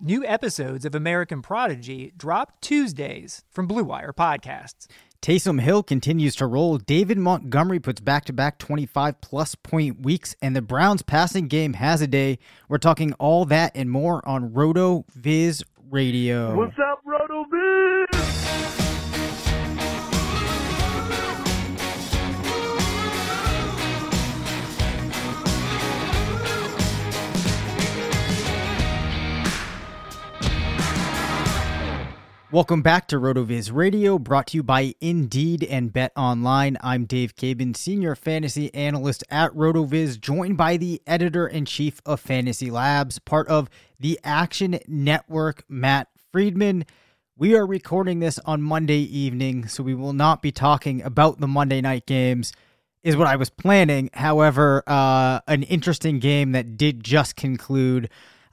New episodes of American Prodigy drop Tuesdays from Blue Wire Podcasts. Taysom Hill continues to roll. David Montgomery puts back to back 25 plus point weeks, and the Browns passing game has a day. We're talking all that and more on Roto Viz Radio. What's up, RotoViz? Welcome back to RotoViz Radio, brought to you by Indeed and BetOnline. I'm Dave Caban, Senior Fantasy Analyst at RotoViz, joined by the Editor in Chief of Fantasy Labs, part of the Action Network, Matt Freedman. We are recording this on Monday evening, so we will not be talking about the Monday night games, is what I was planning. However, uh, an interesting game that did just conclude.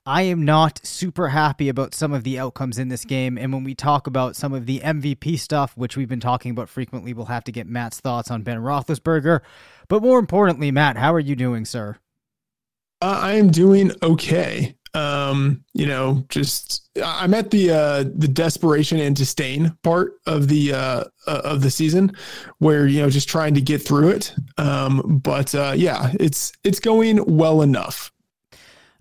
I am not super happy about some of the outcomes in this game. And when we talk about some of the MVP stuff, which we've been talking about frequently, we'll have to get Matt's thoughts on Ben Roethlisberger. But more importantly, Matt, how are you doing, sir? Uh, I am doing okay. Um, you know, just I'm at the uh, the desperation and disdain part of the uh, uh, of the season, where you know just trying to get through it. Um, but uh, yeah, it's it's going well enough.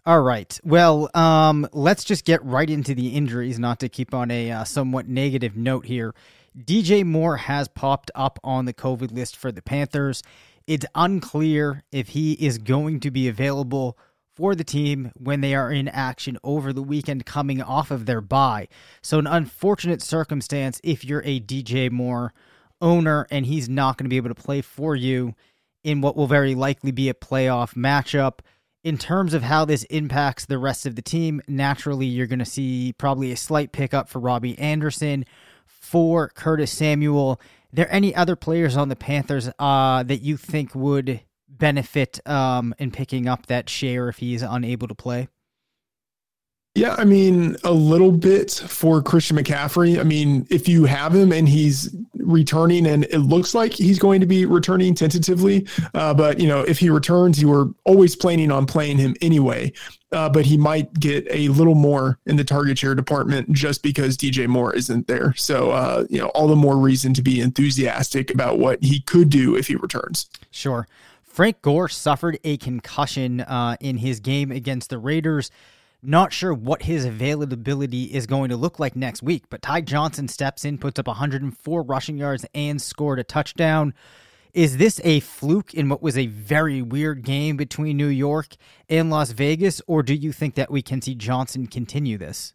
All right. Well, um, let's just get right into the injuries, not to keep on a uh, somewhat negative note here. DJ Moore has popped up on the COVID list for the Panthers. It's unclear if he is going to be available for the team when they are in action over the weekend coming off of their bye. So, an unfortunate circumstance if you're a DJ Moore owner and he's not going to be able to play for you in what will very likely be a playoff matchup in terms of how this impacts the rest of the team, naturally you're going to see probably a slight pickup for Robbie Anderson, for Curtis Samuel. there any other players on the Panthers uh, that you think would benefit um, in picking up that share if he's unable to play? Yeah, I mean, a little bit for Christian McCaffrey. I mean, if you have him and he's returning, and it looks like he's going to be returning tentatively, uh, but you know, if he returns, you were always planning on playing him anyway. Uh, but he might get a little more in the target share department just because DJ Moore isn't there. So, uh, you know, all the more reason to be enthusiastic about what he could do if he returns. Sure. Frank Gore suffered a concussion uh, in his game against the Raiders Not sure what his availability is going to look like next week, but Ty Johnson steps in, puts up 104 rushing yards, and scored a touchdown. Is this a fluke in what was a very weird game between New York and Las Vegas, or do you think that we can see Johnson continue this?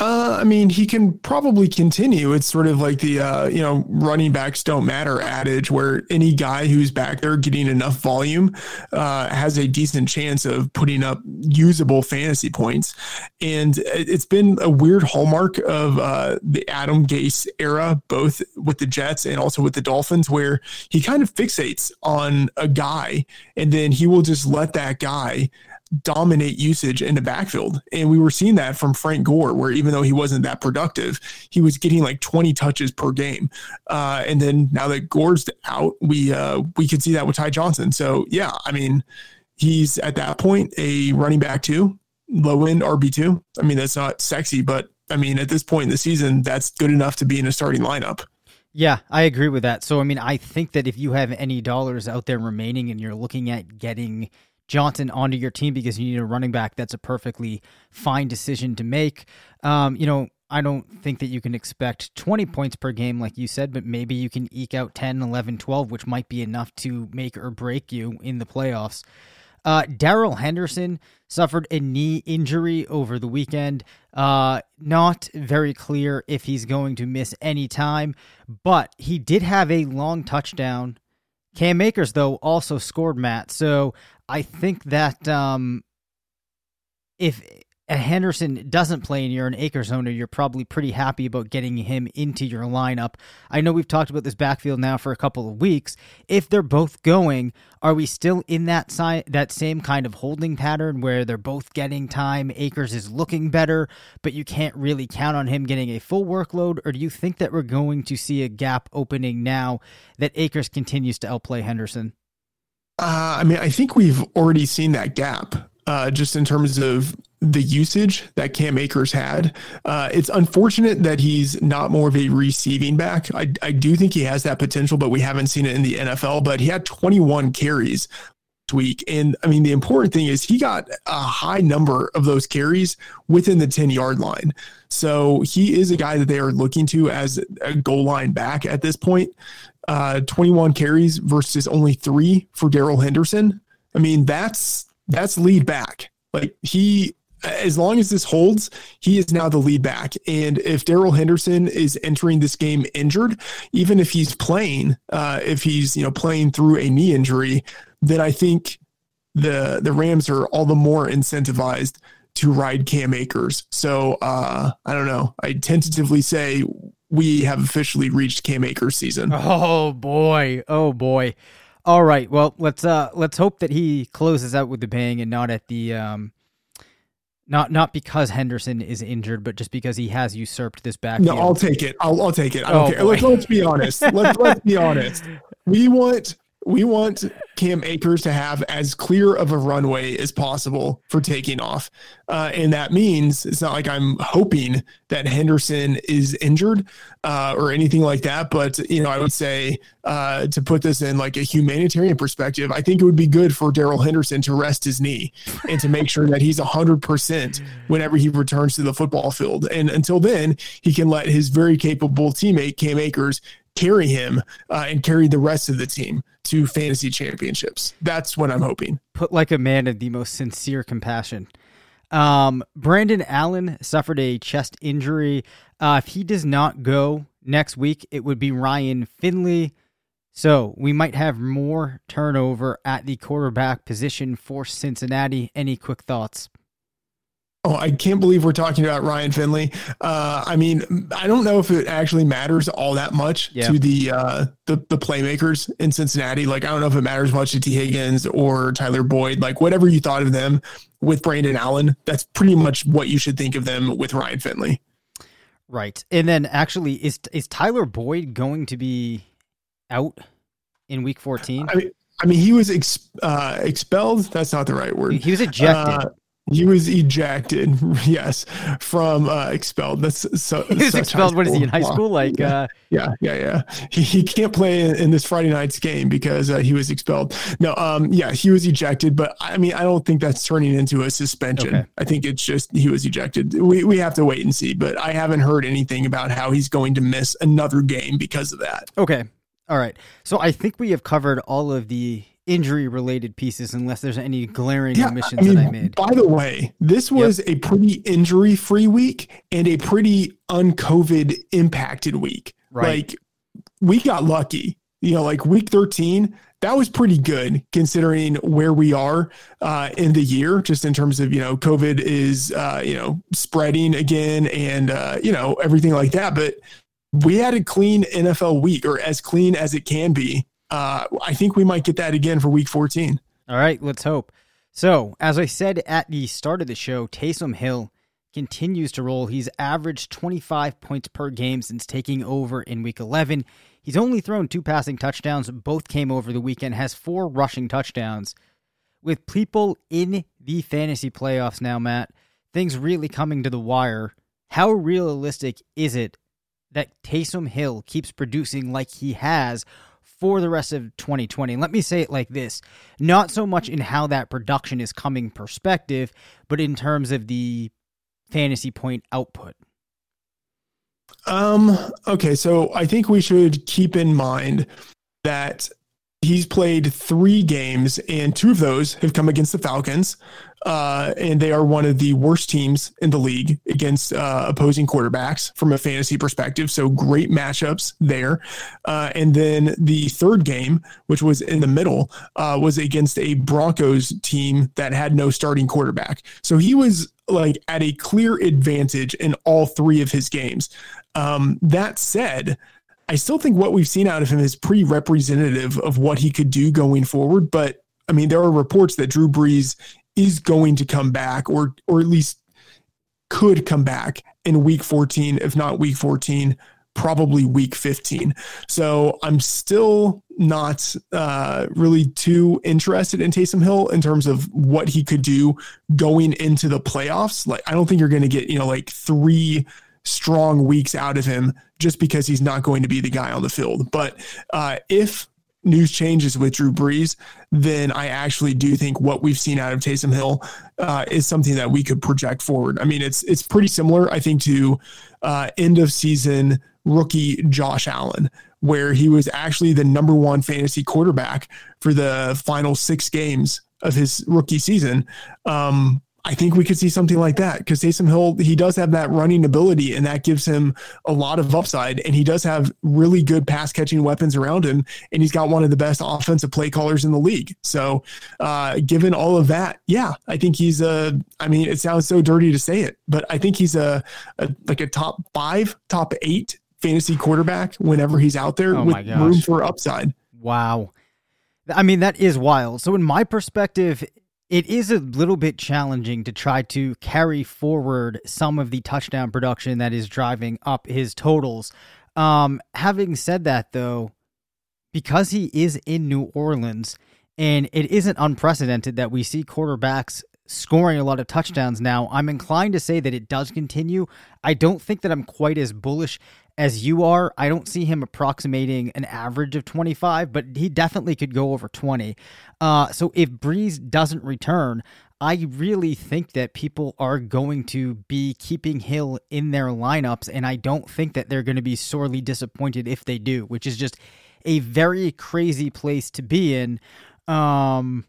Uh, I mean, he can probably continue. It's sort of like the uh, you know running backs don't matter adage, where any guy who's back there getting enough volume uh, has a decent chance of putting up usable fantasy points. And it's been a weird hallmark of uh, the Adam Gase era, both with the Jets and also with the Dolphins, where he kind of fixates on a guy, and then he will just let that guy dominate usage in the backfield. And we were seeing that from Frank Gore, where even though he wasn't that productive, he was getting like 20 touches per game. Uh, and then now that Gore's out, we uh, we could see that with Ty Johnson. So yeah, I mean, he's at that point a running back too, low end RB two. I mean, that's not sexy, but I mean, at this point in the season, that's good enough to be in a starting lineup. Yeah, I agree with that. So, I mean, I think that if you have any dollars out there remaining and you're looking at getting Johnson onto your team because you need a running back, that's a perfectly fine decision to make. Um, you know, I don't think that you can expect 20 points per game, like you said, but maybe you can eke out 10, 11, 12, which might be enough to make or break you in the playoffs. Uh, Darrell Henderson suffered a knee injury over the weekend. Uh, not very clear if he's going to miss any time, but he did have a long touchdown. Cam Akers, though, also scored, Matt. So I think that um, if Henderson doesn't play and you're an Akers owner, you're probably pretty happy about getting him into your lineup. I know we've talked about this backfield now for a couple of weeks. If they're both going, are we still in that si- that same kind of holding pattern where they're both getting time? Akers is looking better, but you can't really count on him getting a full workload. Or do you think that we're going to see a gap opening now that Akers continues to outplay Henderson? Uh, I mean, I think we've already seen that gap uh, just in terms of the usage that Cam Akers had. Uh, it's unfortunate that he's not more of a receiving back. I, I do think he has that potential, but we haven't seen it in the NFL. But he had 21 carries week. And I mean, the important thing is he got a high number of those carries within the 10 yard line. So he is a guy that they are looking to as a goal line back at this point uh, 21 carries versus only three for Darrell Henderson. I mean, that's that's lead back. Like he, as long as this holds, he is now the lead back. And if Darrell Henderson is entering this game injured, even if he's playing, uh, if he's you know playing through a knee injury, then I think the the Rams are all the more incentivized to ride Cam Akers. So uh, I don't know. I tentatively say we have officially reached Cam Akers season. Oh boy. Oh boy. All right. Well, let's uh let's hope that he closes out with the bang and not at the um not not because Henderson is injured, but just because he has usurped this back. No, I'll take it. I'll I'll take it. I don't oh, care. Let's, let's be honest. let's let's be honest. We want we want Cam Akers to have as clear of a runway as possible for taking off. Uh, and that means it's not like I'm hoping that Henderson is injured uh, or anything like that. But, you know, I would say uh, to put this in like a humanitarian perspective, I think it would be good for Darrell Henderson to rest his knee and to make sure that he's 100% whenever he returns to the football field. And until then, he can let his very capable teammate, Cam Akers, carry him uh, and carry the rest of the team to fantasy championships. That's what I'm hoping. Put like a man of the most sincere compassion. Um, Brandon Allen suffered a chest injury. Uh, if he does not go next week, it would be Ryan Finley. So we might have more turnover at the quarterback position for Cincinnati. Any quick thoughts? Oh, I can't believe we're talking about Ryan Finley. Uh, I mean, I don't know if it actually matters all that much yeah. to the, uh, the the playmakers in Cincinnati. Like, I don't know if it matters much to Tee Higgins or Tyler Boyd. Like, whatever you thought of them with Brandon Allen, that's pretty much what you should think of them with Ryan Finley. Right, and then actually, is is Tyler Boyd going to be out in Week 14? I mean, I mean, he was ex, uh, expelled. That's not the right word. He was ejected. He was ejected, yes, from uh, expelled. That's so. He was expelled. What is he in high school? Like, yeah, uh, yeah, yeah, yeah. He, he can't play in, in this Friday night's game because uh, he was expelled. No, um, yeah, he was ejected. But I mean, I don't think that's turning into a suspension. Okay. I think it's just he was ejected. We we have to wait and see. But I haven't heard anything about how he's going to miss another game because of that. Okay. All right. So I think we have covered all of the injury related pieces unless there's any glaring omissions I mean, that I made. By the way, this was a pretty injury free week and a pretty uncovid impacted week. Right. Like we got lucky. You know, like week 13, that was pretty good considering where we are uh, in the year, just in terms of, you know, COVID is, uh, you know, spreading again and, uh, you know, everything like that. But we had a clean NFL week or as clean as it can be. Uh, I think we might get that again for week 14. All right, let's hope. So, as I said at the start of the show, Taysom Hill continues to roll. He's averaged 25 points per game since taking over in week 11. He's only thrown two passing touchdowns, both came over the weekend, has four rushing touchdowns. With people in the fantasy playoffs now, Matt, things really coming to the wire. How realistic is it that Taysom Hill keeps producing like he has for the rest of 2020. Let me say it like this not so much in how that production is coming perspective, but in terms of the fantasy point output. Um, okay, so I think we should keep in mind that he's played three games, and two of those have come against the Falcons. Uh, and they are one of the worst teams in the league against uh, opposing quarterbacks from a fantasy perspective. So great matchups there. Uh, and then the third game, which was in the middle, uh, was against a Broncos team that had no starting quarterback. So he was like at a clear advantage in all three of his games. Um, that said, I still think what we've seen out of him is pretty representative of what he could do going forward. But I mean, there are reports that Drew Brees is going to come back, or or at least could come back in Week 14, if not Week 14, probably Week 15. So I'm still not uh, really too interested in Taysom Hill in terms of what he could do going into the playoffs. Like, I don't think you're going to get you know like three strong weeks out of him just because he's not going to be the guy on the field. But uh, if news changes with Drew Brees, then I actually do think what we've seen out of Taysom Hill uh, is something that we could project forward. I mean, it's it's pretty similar, I think, to uh, end of season rookie Josh Allen, where he was actually the number one fantasy quarterback for the final six games of his rookie season. Um, I think we could see something like that because Taysom Hill, he does have that running ability and that gives him a lot of upside. And he does have really good pass catching weapons around him. And he's got one of the best offensive play callers in the league. So, uh, given all of that, yeah, I think he's a, I mean, it sounds so dirty to say it, but I think he's a, a like a top five, top eight fantasy quarterback whenever he's out there Oh with room for upside. Wow. I mean, that is wild. So, in my perspective, it is a little bit challenging to try to carry forward some of the touchdown production that is driving up his totals. Um, having said that, though, because he is in New Orleans, and it isn't unprecedented that we see quarterbacks scoring a lot of touchdowns now, I'm inclined to say that it does continue. I don't think that I'm quite as bullish as you are. I don't see him approximating an average of 25, but he definitely could go over 20. Uh, so if Brees doesn't return, I really think that people are going to be keeping Hill in their lineups, and I don't think that they're going to be sorely disappointed if they do, which is just a very crazy place to be in. Um,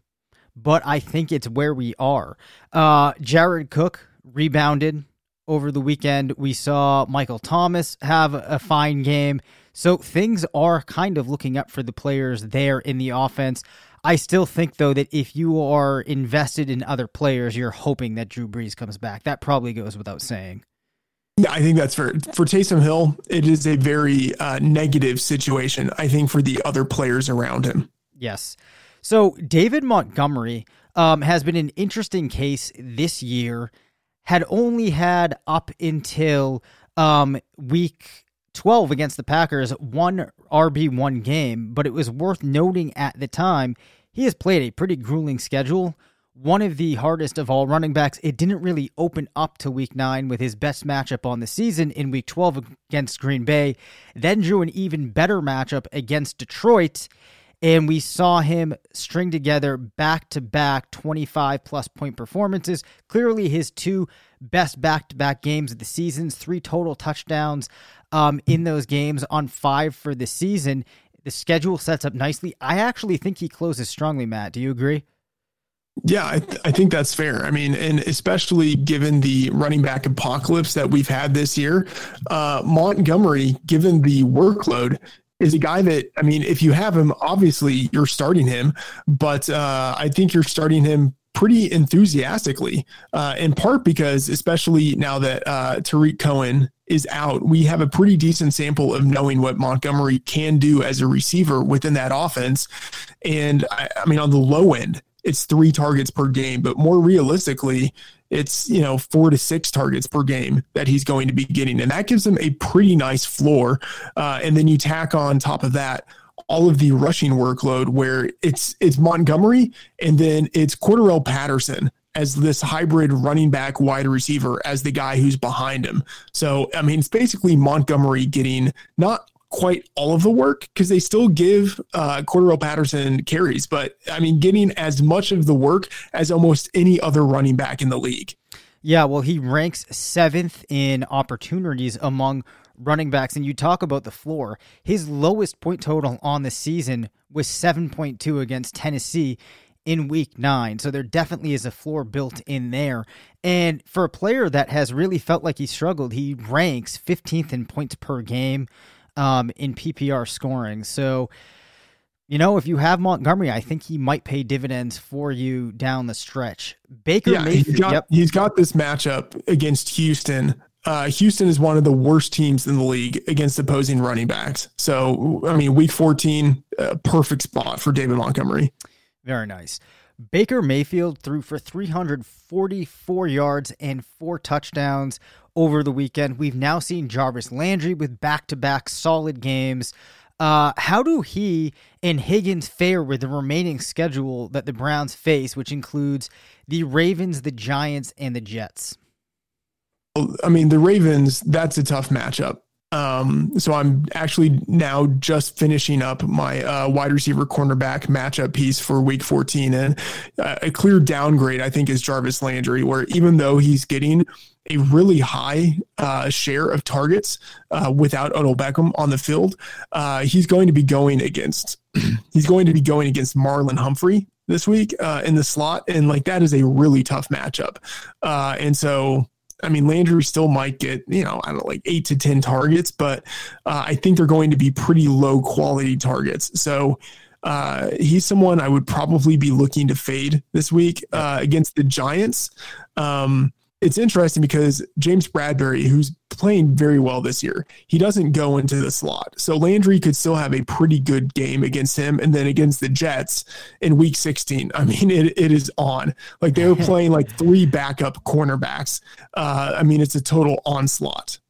but I think it's where we are. Uh, Jared Cook rebounded over the weekend. We saw Michael Thomas have a fine game. So things are kind of looking up for the players there in the offense. I still think, though, that if you are invested in other players, you're hoping that Drew Brees comes back. That probably goes without saying. Yeah, I think that's fair. For Taysom Hill, it is a very uh, negative situation, I think, for the other players around him. Yes. So David Montgomery um, has been an interesting case this year. Had only had up until um, week 12 against the Packers one RB1 game, but it was worth noting at the time he has played a pretty grueling schedule one of the hardest of all running backs. It didn't really open up to week nine with his best matchup on the season in week 12 against Green Bay, then drew an even better matchup against Detroit. And we saw him string together back to back 25 plus point performances. Clearly, his two best back to back games of the seasons, three total touchdowns um, in those games on five for the season. The schedule sets up nicely. I actually think he closes strongly, Matt. Do you agree? Yeah, I, th- I think that's fair. I mean, and especially given the running back apocalypse that we've had this year, uh, Montgomery, given the workload, is a guy that I mean, if you have him, obviously you're starting him, but uh, I think you're starting him pretty enthusiastically, uh, in part because, especially now that uh, Tarik Cohen is out, we have a pretty decent sample of knowing what Montgomery can do as a receiver within that offense. And I, I mean, on the low end, it's three targets per game, but more realistically, it's you know four to six targets per game that he's going to be getting, and that gives him a pretty nice floor. Uh, and then you tack on top of that all of the rushing workload, where it's it's Montgomery and then it's Cordarrelle Patterson as this hybrid running back wide receiver as the guy who's behind him. So I mean, it's basically Montgomery getting not quite all of the work because they still give uh, Cordarrelle Patterson carries, but I mean, getting as much of the work as almost any other running back in the league. Yeah, well, he ranks seventh in opportunities among running backs. And you talk about the floor, his lowest point total on the season was 7.2 against Tennessee in week nine. So there definitely is a floor built in there. And for a player that has really felt like he struggled, he ranks 15th in points per game um, in PPR scoring. So, you know, if you have Montgomery, I think he might pay dividends for you down the stretch. Baker yeah, Mayfield, he's got, yep. he's got this matchup against Houston. Uh, Houston is one of the worst teams in the league against opposing running backs. So, I mean, week 14, perfect spot for David Montgomery. Very nice. Baker Mayfield threw for 344 yards and four touchdowns over the weekend. We've now seen Jarvis Landry with back to back solid games. Uh, how do he and Higgins fare with the remaining schedule that the Browns face, which includes the Ravens, the Giants, and the Jets? I mean, the Ravens, that's a tough matchup. Um, so I'm actually now just finishing up my uh, wide receiver cornerback matchup piece for week 14. And uh, a clear downgrade, I think, is Jarvis Landry, where even though he's getting a really high uh, share of targets uh, without Odell Beckham on the field, uh, he's going to be going against he's going to be going against Marlon Humphrey this week uh, in the slot, and like that is a really tough matchup. and so I mean, Landry still might get, you know, I don't know, like eight to 10 targets, but uh, I think they're going to be pretty low quality targets. So uh, he's someone I would probably be looking to fade this week uh, against the Giants. Um, it's interesting because James Bradberry, who's playing very well this year, he doesn't go into the slot. So Landry could still have a pretty good game against him. And then against the Jets in week 16, I mean, it, it is on. Like they were playing like three backup cornerbacks. Uh, I mean, it's a total onslaught.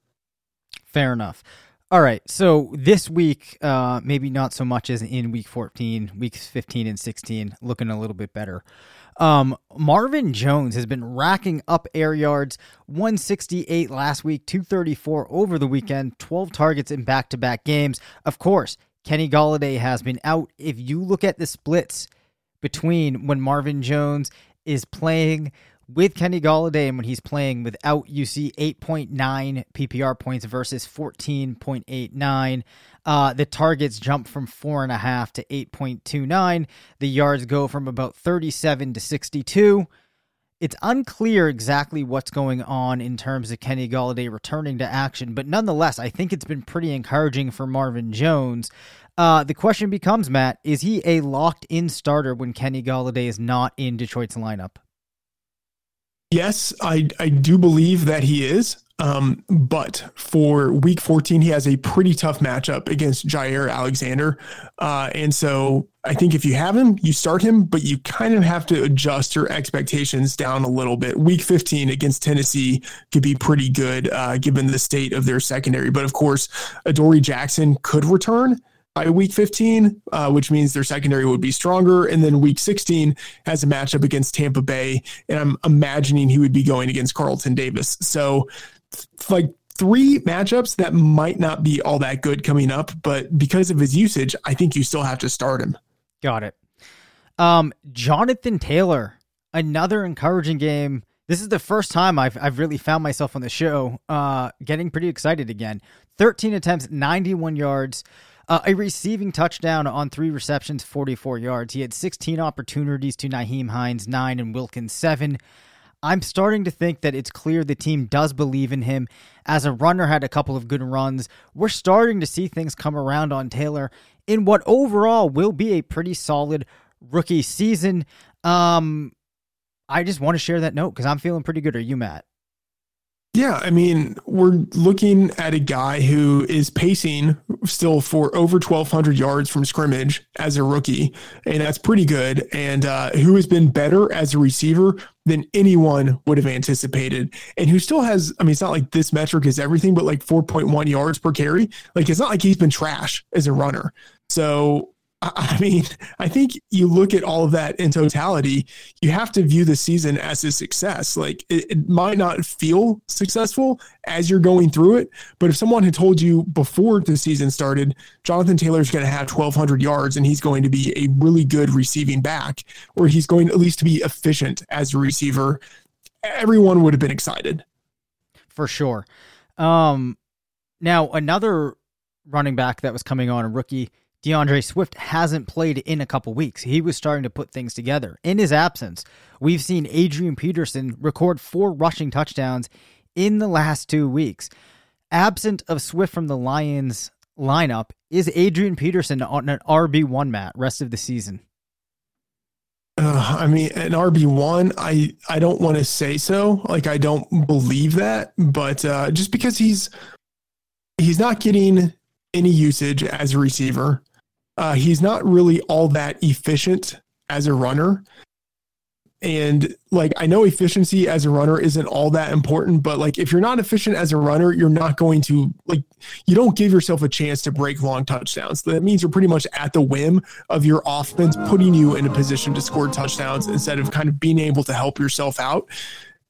Fair enough. All right. So this week, uh, maybe not so much as in week 14, weeks 15 and 16, looking a little bit better. Um, Marvin Jones has been racking up air yards 168 last week, 234 over the weekend, 12 targets in back to back games. Of course, Kenny Golladay has been out. If you look at the splits between when Marvin Jones is playing with Kenny Golladay and when he's playing without, you see 8.9 PPR points versus 14.89. Uh, the targets jump from four and a half to 8.29. The yards go from about 37 to 62. It's unclear exactly what's going on in terms of Kenny Golladay returning to action, but nonetheless, I think it's been pretty encouraging for Marvin Jones. Uh, the question becomes, Matt, is he a locked in starter when Kenny Golladay is not in Detroit's lineup? Yes, I, I do believe that he is. Um, but for week 14, he has a pretty tough matchup against Jaire Alexander. Uh, and so I think if you have him, you start him, but you kind of have to adjust your expectations down a little bit. Week 15 against Tennessee could be pretty good uh, given the state of their secondary. But of course, Adoree Jackson could return. by week 15, uh, which means their secondary would be stronger. And then week 16 has a matchup against Tampa Bay. And I'm imagining he would be going against Carlton Davis. So, like, three matchups that might not be all that good coming up, but because of his usage, I think you still have to start him. Got it. Um, Jonathan Taylor, another encouraging game. This is the first time I've I've really found myself on the show, uh, getting pretty excited again. 13 attempts, 91 yards. Uh, a receiving touchdown on three receptions, 44 yards. He had 16 opportunities to Nyheim Hines, nine, and Wilkins, seven. I'm starting to think that it's clear the team does believe in him. As a runner, had a couple of good runs. We're starting to see things come around on Taylor in what overall will be a pretty solid rookie season. Um, I just want to share that note because I'm feeling pretty good. Are you, Matt? Yeah, I mean, we're looking at a guy who is pacing still for over 1,200 yards from scrimmage as a rookie, and that's pretty good. And uh, who has been better as a receiver than anyone would have anticipated, and who still has, I mean, it's not like this metric is everything, but like 4.1 yards per carry. Like, it's not like he's been trash as a runner. So I mean, I think you look at all of that in totality, you have to view the season as a success. Like it, it, might not feel successful as you're going through it, but if someone had told you before the season started, Jonathan Taylor's going to have 1,200 yards and he's going to be a really good receiving back, or he's going at least to be efficient as a receiver, everyone would have been excited. For sure. Um, now, another running back that was coming on, a rookie D'Andre Swift hasn't played in a couple weeks. He was starting to put things together. In his absence, we've seen Adrian Peterson record four rushing touchdowns in the last two weeks. Absent of Swift from the Lions lineup, is Adrian Peterson on an RB1 mat rest of the season? Uh, I mean, an RB one, I I don't want to say so. Like I don't believe that, but uh, just because he's he's not getting any usage as a receiver, uh, he's not really all that efficient as a runner. And like, I know efficiency as a runner isn't all that important, but like, if you're not efficient as a runner, you're not going to like, you don't give yourself a chance to break long touchdowns. That means you're pretty much at the whim of your offense putting you in a position to score touchdowns instead of kind of being able to help yourself out.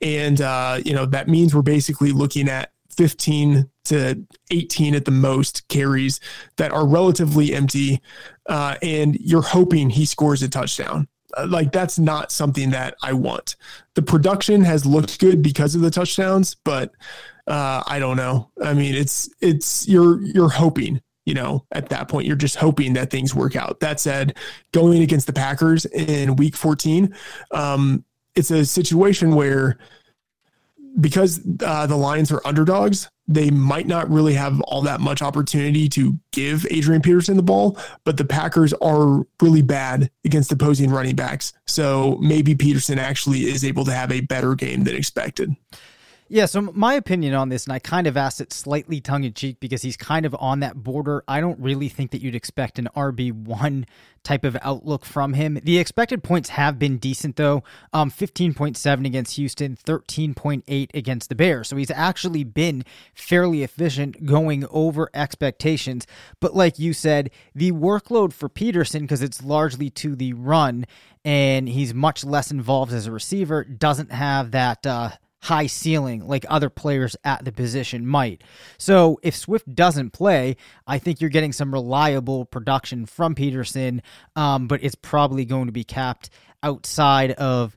And, uh, you know, that means we're basically looking at 15 to 18 at the most carries that are relatively empty, uh, and you're hoping he scores a touchdown. Uh, like that's not something that I want. The production has looked good because of the touchdowns, but uh, I don't know. I mean, it's it's you're you're hoping. You know, at that point, you're just hoping that things work out. That said, going against the Packers in Week 14, um, it's a situation where because uh, the Lions are underdogs, they might not really have all that much opportunity to give Adrian Peterson the ball, but the Packers are really bad against opposing running backs. So maybe Peterson actually is able to have a better game than expected. Yeah, so my opinion on this, and I kind of asked it slightly tongue in cheek because he's kind of on that border. I don't really think that you'd expect an RB1 type of outlook from him. The expected points have been decent, though um, 15.7 against Houston, 13.8 against the Bears. So he's actually been fairly efficient going over expectations. But like you said, the workload for Peterson, because it's largely to the run, and he's much less involved as a receiver, doesn't have that. Uh, high ceiling like other players at the position might. So if Swift doesn't play, I think you're getting some reliable production from Peterson, um, but it's probably going to be capped outside of.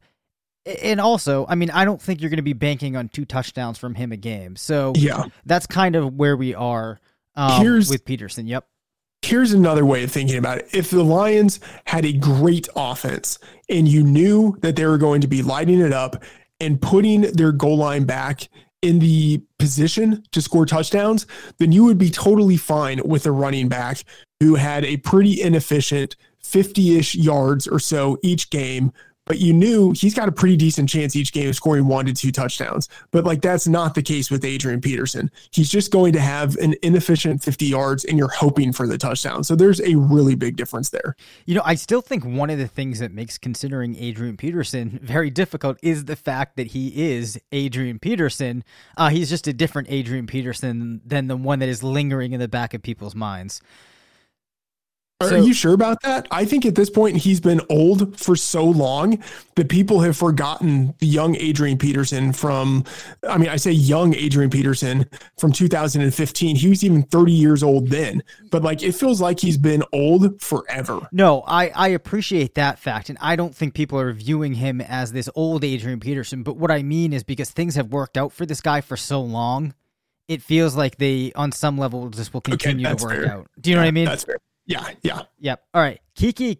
And also, I mean, I don't think you're going to be banking on two touchdowns from him a game. So yeah, that's kind of where we are um, Here's, with Peterson. Yep. Here's another way of thinking about it. If the Lions had a great offense and you knew that they were going to be lighting it up and putting their goal line back in the position to score touchdowns, then you would be totally fine with a running back who had a pretty inefficient 50 ish yards or so each game but you knew he's got a pretty decent chance each game of scoring one to two touchdowns. But like that's not the case with Adrian Peterson. He's just going to have an inefficient 50 yards and you're hoping for the touchdown. So there's a really big difference there. You know, I still think one of the things that makes considering Adrian Peterson very difficult is the fact that he is Adrian Peterson. Uh, he's just a different Adrian Peterson than the one that is lingering in the back of people's minds. Are So- you sure about that? I think at this point he's been old for so long that people have forgotten the young Adrian Peterson from, I mean, I say young Adrian Peterson from 2015. He was even 30 years old then, but like it feels like he's been old forever. No, I, I appreciate that fact, and I don't think people are viewing him as this old Adrian Peterson. But what I mean is because things have worked out for this guy for so long, it feels like they, on some level, just will continue to work fair. out. Do you know what I mean? That's fair. Yeah, yeah. Yep. All right. Keke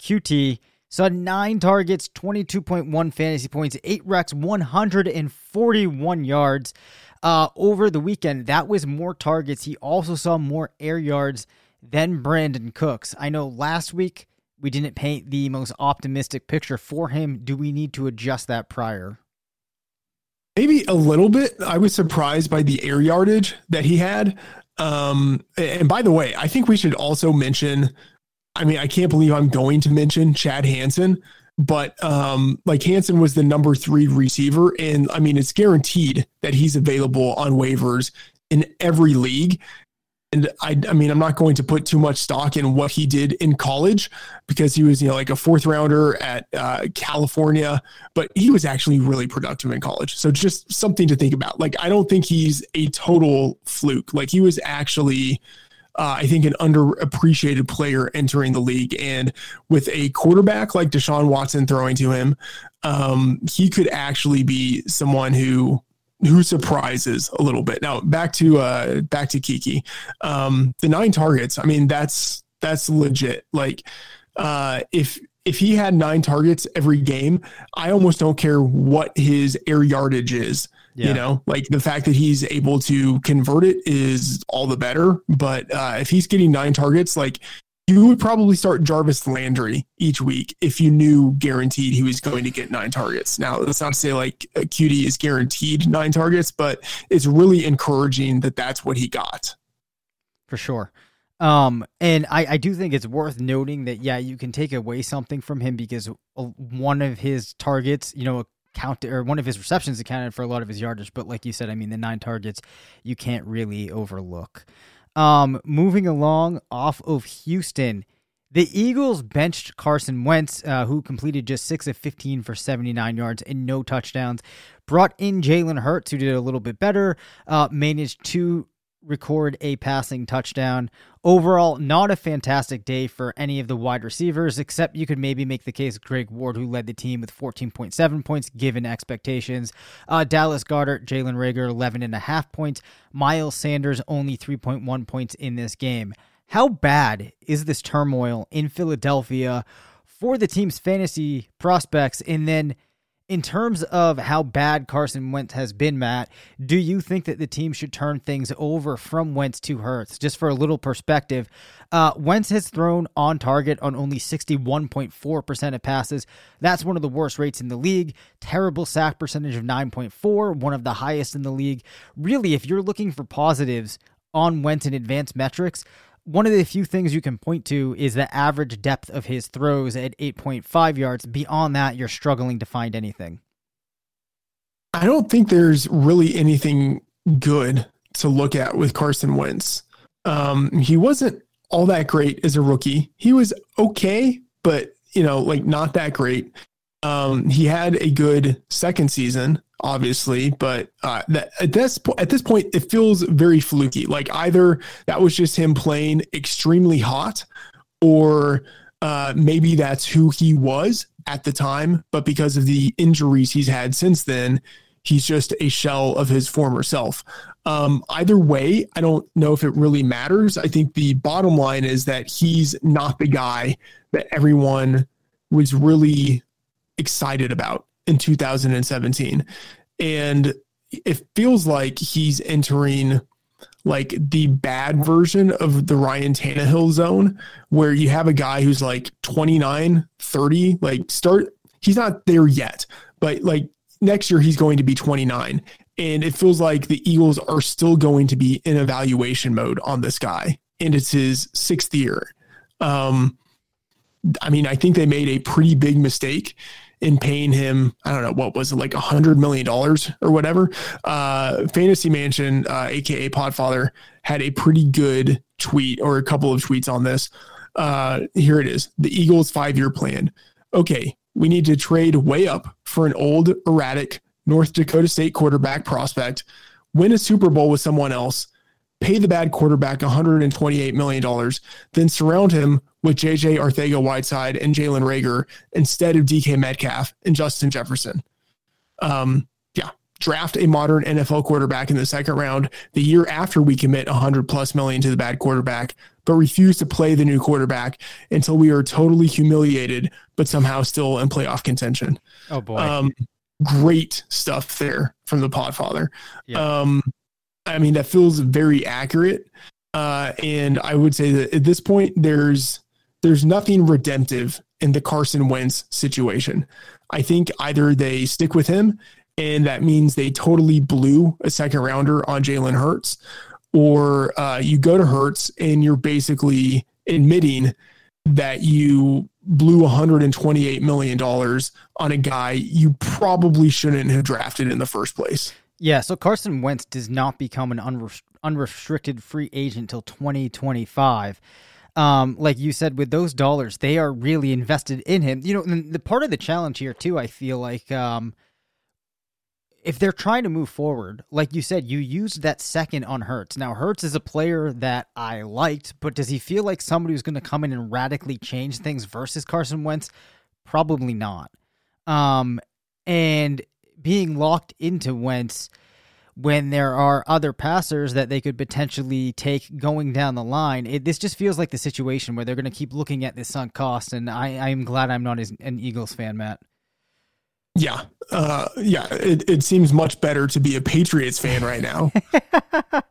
Coutee saw nine targets, 22.1 fantasy points, eight recs, 141 yards. Uh, over the weekend, that was more targets. He also saw more air yards than Brandin Cooks. I know last week we didn't paint the most optimistic picture for him. Do we need to adjust that prior? Maybe a little bit. I was surprised by the air yardage that he had. Um, and by the way, I think we should also mention. I mean, I can't believe I'm going to mention Chad Hansen, but um, like Hansen was the number three receiver, and I mean, it's guaranteed that he's available on waivers in every league. And I, I mean, I'm not going to put too much stock in what he did in college because he was, you know, like a fourth rounder at uh, California, but he was actually really productive in college. So just something to think about. Like, I don't think he's a total fluke. Like, he was actually, uh, I think, an underappreciated player entering the league. And with a quarterback like Deshaun Watson throwing to him, um, he could actually be someone who who surprises a little bit. Now back to uh back to Keke. Um the nine targets, I mean that's that's legit. Like uh if if he had nine targets every game, I almost don't care what his air yardage is. Yeah. You know, like the fact that he's able to convert it is all the better. But uh, if he's getting nine targets, like you would probably start Jarvis Landry each week if you knew guaranteed he was going to get nine targets. Now, that's not to say like Coutee is guaranteed nine targets, but it's really encouraging that that's what he got. for sure. Um, and I, I do think it's worth noting that yeah, you can take away something from him because uh, one of his targets, you know, count or one of his receptions accounted for a lot of his yardage. But like you said, I mean, the nine targets you can't really overlook. Um, moving along off of Houston, the Eagles benched Carson Wentz, uh, who completed just six of 15 for 79 yards and no touchdowns. Brought in Jalen Hurts, who did a little bit better, uh, managed to record a passing touchdown. Overall, not a fantastic day for any of the wide receivers, except you could maybe make the case Greg Ward, who led the team with 14.7 points given expectations. Uh, Dallas Goedert, Jalen Reagor, 11.5 points. Miles Sanders, only 3.1 points in this game. How bad is this turmoil in Philadelphia for the team's fantasy prospects? And then in terms of how bad Carson Wentz has been, Matt, do you think that the team should turn things over from Wentz to Hurts? Just for a little perspective, uh, Wentz has thrown on target on only 61.4% of passes. That's one of the worst rates in the league. Terrible sack percentage of 9.4, one of the highest in the league. Really, if you're looking for positives on Wentz in advanced metrics, one of the few things you can point to is the average depth of his throws at 8.5 yards. Beyond that, you're struggling to find anything. I don't think there's really anything good to look at with Carson Wentz. Um, he wasn't all that great as a rookie. He was okay, but you know, like not that great. Um, he had a good second season, obviously, but uh, that, at this at this point, it feels very fluky. Like either that was just him playing extremely hot, or uh, maybe that's who he was at the time. But because of the injuries he's had since then, he's just a shell of his former self. Um, either way, I don't know if it really matters. I think the bottom line is that he's not the guy that everyone was really excited about in 2017. And it feels like he's entering like the bad version of the Ryan Tannehill zone where you have a guy who's like 29, 30, like start, he's not there yet, but like next year he's going to be 29. And it feels like the Eagles are still going to be in evaluation mode on this guy. And it's his sixth year. Um, I mean, I think they made a pretty big mistake in paying him, I don't know, what was it, like a hundred million dollars or whatever. Uh, Fantasy Mansion, uh, aka Podfather, had a pretty good tweet or a couple of tweets on this. Uh, here it is the Eagles' five year plan. Okay, we need to trade way up for an old, erratic North Dakota State quarterback prospect, win a Super Bowl with someone else, pay the bad quarterback $128 million, then surround him with JJ Arcega Whiteside and Jalen Reagor instead of DK Metcalf and Justin Jefferson. Um, yeah, draft a modern NFL quarterback in the second round the year after we commit 100 plus million to the bad quarterback, but refuse to play the new quarterback until we are totally humiliated, but somehow still in playoff contention. Oh boy. Um, great stuff there from the Podfather. Yeah. Um, I mean, that feels very accurate. Uh, and I would say that at this point, there's there's nothing redemptive in the Carson Wentz situation. I think either they stick with him, and that means they totally blew a second rounder on Jalen Hurts, or uh, you go to Hurts and you're basically admitting that you blew $128 million on a guy you probably shouldn't have drafted in the first place. Yeah, so Carson Wentz does not become an unrestricted free agent until 2025. Um, like you said, with those dollars, they are really invested in him. You know, the part of the challenge here too, I feel like, um, if they're trying to move forward, like you said, you used that second on Hurts. Now, Hurts is a player that I liked, but does he feel like somebody who's going to come in and radically change things versus Carson Wentz? Probably not. Um, and being locked into Wentz when there are other passers that they could potentially take going down the line, it, this just feels like the situation where they're going to keep looking at this sunk cost. And I, I'm glad I'm not an Eagles fan, Matt. Yeah, uh, yeah. It, it seems much better to be a Patriots fan right now.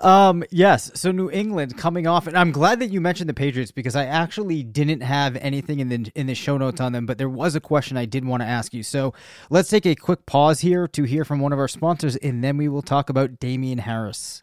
um, yes. So New England coming off, and I'm glad that you mentioned the Patriots because I actually didn't have anything in the in the show notes on them, but there was a question I did want to ask you. So let's take a quick pause here to hear from one of our sponsors, and then we will talk about Damien Harris.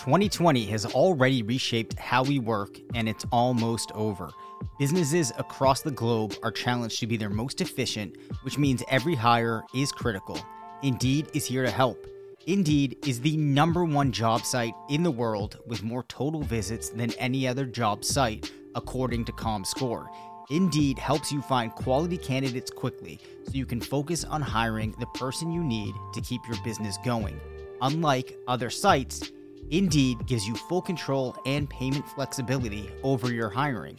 2020 has already reshaped how we work, and it's almost over. Businesses across the globe are challenged to be their most efficient, which means every hire is critical. Indeed is here to help. Indeed is the number one job site in the world with more total visits than any other job site, according to ComScore. Indeed helps you find quality candidates quickly so you can focus on hiring the person you need to keep your business going. Unlike other sites, Indeed gives you full control and payment flexibility over your hiring.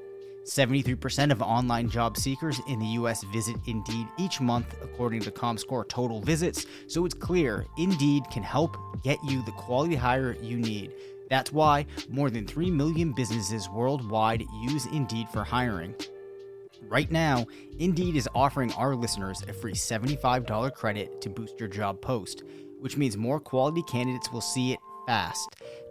73% of online job seekers in the US visit Indeed each month, according to ComScore total visits, so it's clear Indeed can help get you the quality hire you need. That's why more than 3 million businesses worldwide use Indeed for hiring. Right now, Indeed is offering our listeners a free $75 credit to boost your job post which means more quality candidates will see it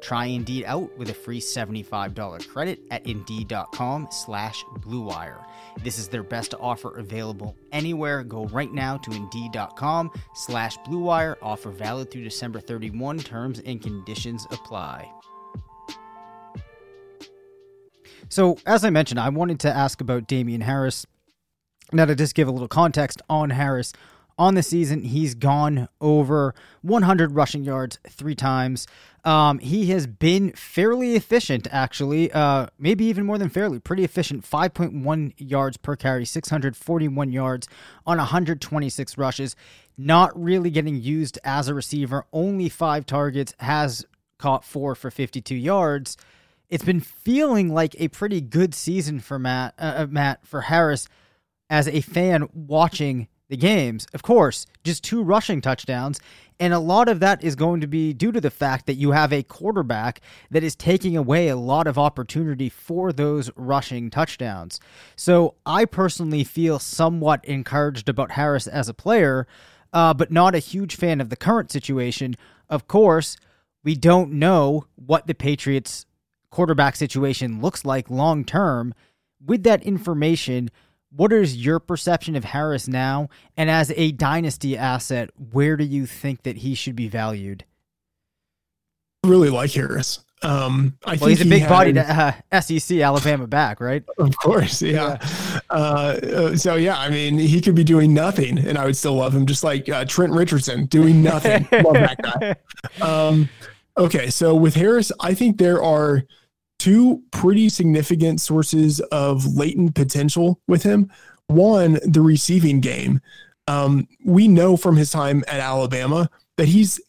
Try Indeed out with a free $75 credit at Indeed.com slash BlueWire. This is their best offer available anywhere. Go right now to Indeed.com slash BlueWire. Offer valid through December 31. Terms and conditions apply. So, as I mentioned, I wanted to ask about Damien Harris. Now, to just give a little context on Harris, on the season. He's gone over 100 rushing yards three times. Um, he has been fairly efficient, actually, uh, maybe even more than fairly, pretty efficient. 5.1 yards per carry, 641 yards on 126 rushes. Not really getting used as a receiver. Only five targets, has caught four for 52 yards. It's been feeling like a pretty good season for Matt, uh, uh Matt for Harris as a fan watching the games. Of course, just two rushing touchdowns. And a lot of that is going to be due to the fact that you have a quarterback that is taking away a lot of opportunity for those rushing touchdowns. So I personally feel somewhat encouraged about Harris as a player, uh, but not a huge fan of the current situation. Of course, we don't know what the Patriots quarterback situation looks like long term. With that information, what is your perception of Harris now? And as a dynasty asset, where do you think that he should be valued? I really like Harris. Um, I well, think he's a big he bodied had- uh, SEC Alabama back, right? Of course, yeah. Uh, uh, so yeah, I mean, he could be doing nothing, and I would still love him, just like uh, Trent Richardson doing nothing. love that guy. Um, okay, so with Harris, I think there are two pretty significant sources of latent potential with him. One, the receiving game. Um, we know from his time at Alabama that he's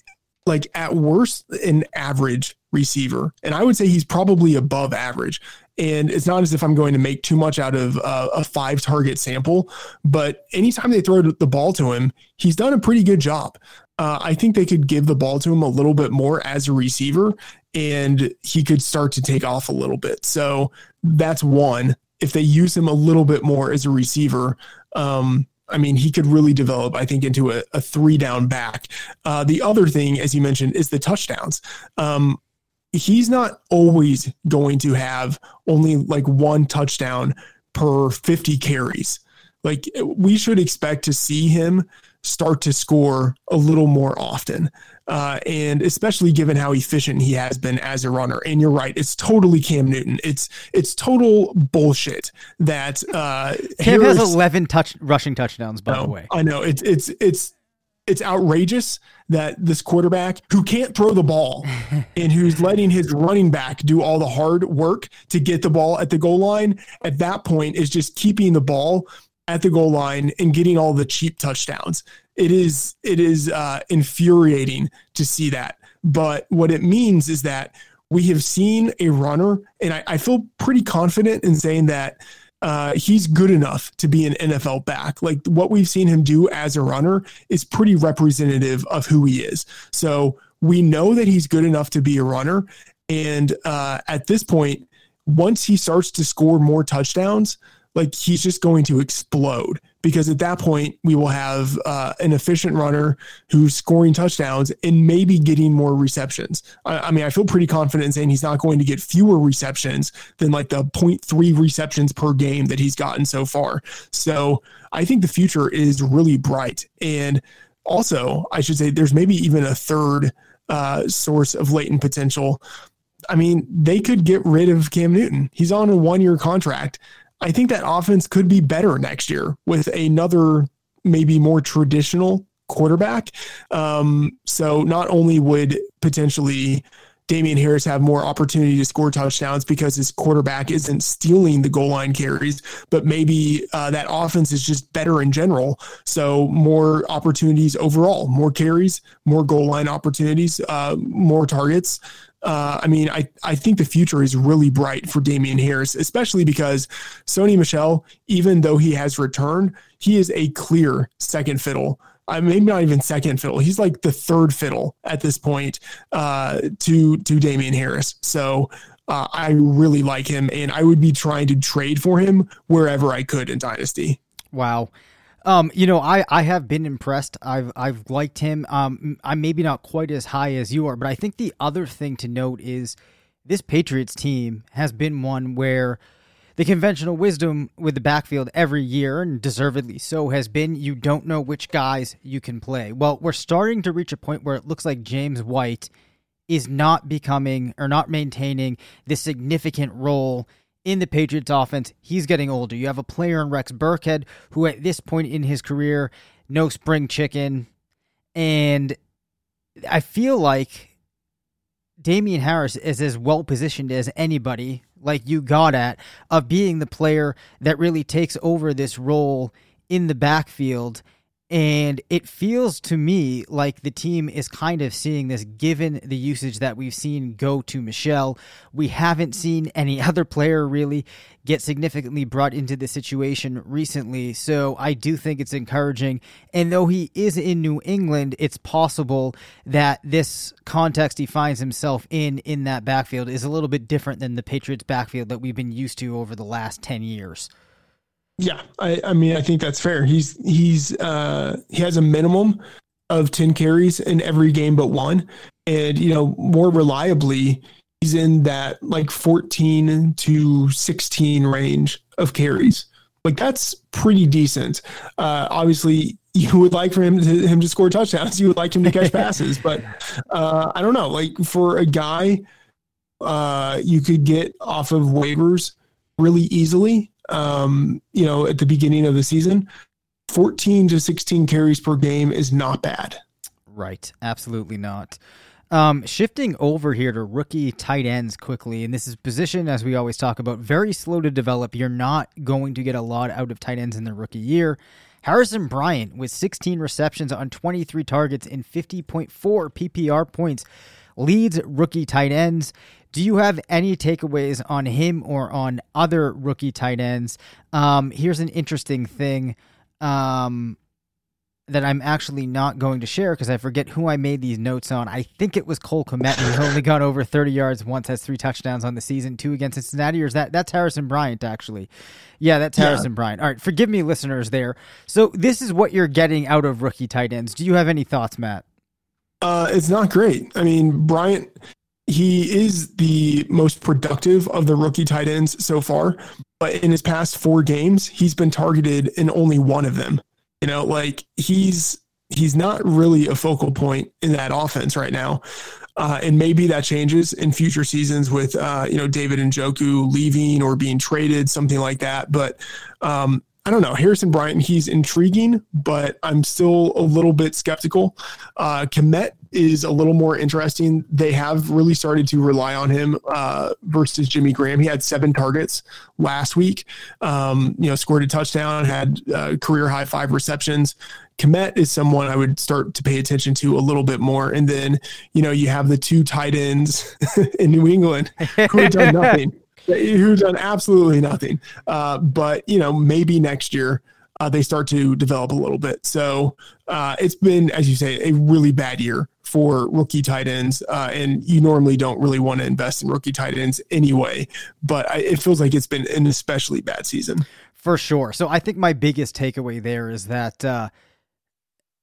like at worst an average receiver and i would say he's probably above average and it's not as if i'm going to make too much out of uh, a five target sample but anytime they throw the ball to him he's done a pretty good job uh, i think they could give the ball to him a little bit more as a receiver and he could start to take off a little bit so that's one if they use him a little bit more as a receiver um, I mean, he could really develop, I think, into a, a three down back. Uh, the other thing, as you mentioned, is the touchdowns. Um, he's not always going to have only like one touchdown per 50 carries. Like, we should expect to see him start to score a little more often. Uh, and especially given how efficient he has been as a runner. And you're right, it's totally Cam Newton. It's it's total bullshit that uh, Cam Harris- has 11 touch rushing touchdowns, by the way. I know it's it's it's it's outrageous that this quarterback who can't throw the ball and who's letting his running back do all the hard work to get the ball at the goal line at that point is just keeping the ball at the goal line and getting all the cheap touchdowns. It is it is uh, infuriating to see that. But what it means is that we have seen a runner, and I, I feel pretty confident in saying that uh, he's good enough to be an NFL back. Like what we've seen him do as a runner is pretty representative of who he is. So we know that he's good enough to be a runner. And uh, at this point, once he starts to score more touchdowns, like he's just going to explode because at that point we will have uh, an efficient runner who's scoring touchdowns and maybe getting more receptions. I, I, mean, I feel pretty confident in saying he's not going to get fewer receptions than like the 0.3 receptions per game that he's gotten so far. So I think the future is really bright. And also, I should say there's maybe even a third uh, source of latent potential. I mean, they could get rid of Cam Newton. He's on a one year contract. I think that offense could be better next year with another maybe more traditional quarterback. Um, so not only would potentially Damien Harris have more opportunity to score touchdowns because his quarterback isn't stealing the goal line carries, but maybe uh, that offense is just better in general. So more opportunities overall, more carries, more goal line opportunities, uh, more targets. Uh, I mean, I, I think the future is really bright for Damien Harris, especially because Sony Michel, even though he has returned, he is a clear second fiddle. I maybe not even second fiddle. He's like the third fiddle at this point uh, to to Damien Harris. So uh, I really like him, and I would be trying to trade for him wherever I could in Dynasty. Wow. Um, you know, I, I have been impressed. I've I've liked him. Um, I'm maybe not quite as high as you are, but I think the other thing to note is this Patriots team has been one where the conventional wisdom with the backfield every year, and deservedly so, has been you don't know which guys you can play. Well, we're starting to reach a point where it looks like James White is not becoming or not maintaining this significant role in the Patriots offense. He's getting older. You have a player in Rex Burkhead who at this point in his career, no spring chicken. And I feel like Damien Harris is as well positioned as anybody, like you got at, of being the player that really takes over this role in the backfield. And it feels to me like the team is kind of seeing this given the usage that we've seen go to Michel. We haven't seen any other player really get significantly brought into the situation recently. So I do think it's encouraging. And though he is in New England, it's possible that this context he finds himself in in that backfield is a little bit different than the Patriots backfield that we've been used to over the last 10 years. Yeah, I, I mean, I think that's fair. He's he's uh, he has a minimum of ten carries in every game but one, and you know more reliably, he's in that like 14 to 16 range of carries. Like that's pretty decent. Uh, obviously, you would like for him to him to score touchdowns. You would like him to catch passes, but uh, I don't know. Like for a guy, uh, you could get off of waivers really easily. Um, you know, at the beginning of the season, 14 to 16 carries per game is not bad. Right. Absolutely not. Um, shifting over here to rookie tight ends quickly, and this is position as we always talk about, very slow to develop. You're not going to get a lot out of tight ends in the rookie year. Harrison Bryant with 16 receptions on 23 targets in 50.4 PPR points leads rookie tight ends. Do you have any takeaways on him or on other rookie tight ends? Um, here's an interesting thing. Um, that I'm actually not going to share because I forget who I made these notes on. I think it was Cole Kmet, who's only gone over 30 yards once, has three touchdowns on the season, two against Cincinnati. Or is that that's Harrison Bryant actually? Yeah, that's Harrison yeah. Bryant. All right, forgive me, listeners. There. So this is what you're getting out of rookie tight ends. Do you have any thoughts, Matt? Uh, it's not great. I mean, Bryant. He is the most productive of the rookie tight ends so far, but in his past four games, he's been targeted in only one of them. You know, like he's he's not really a focal point in that offense right now. Uh, and maybe that changes in future seasons with uh, you know David Njoku leaving or being traded, something like that. But um, I don't know. Harrison Bryant, he's intriguing, but I'm still a little bit skeptical. Uh, Kmet is a little more interesting. They have really started to rely on him uh, versus Jimmy Graham. He had seven targets last week. Um, you know, scored a touchdown, had uh, career high five receptions. Kmet is someone I would start to pay attention to a little bit more. And then, you know, you have the two tight ends in New England who have done nothing, who've done absolutely nothing. Uh, but, you know, maybe next year uh, they start to develop a little bit. So uh, it's been, as you say, a really bad year for rookie tight ends. Uh, and you normally don't really want to invest in rookie tight ends anyway. But I, it feels like it's been an especially bad season. For sure. So I think my biggest takeaway there is that uh,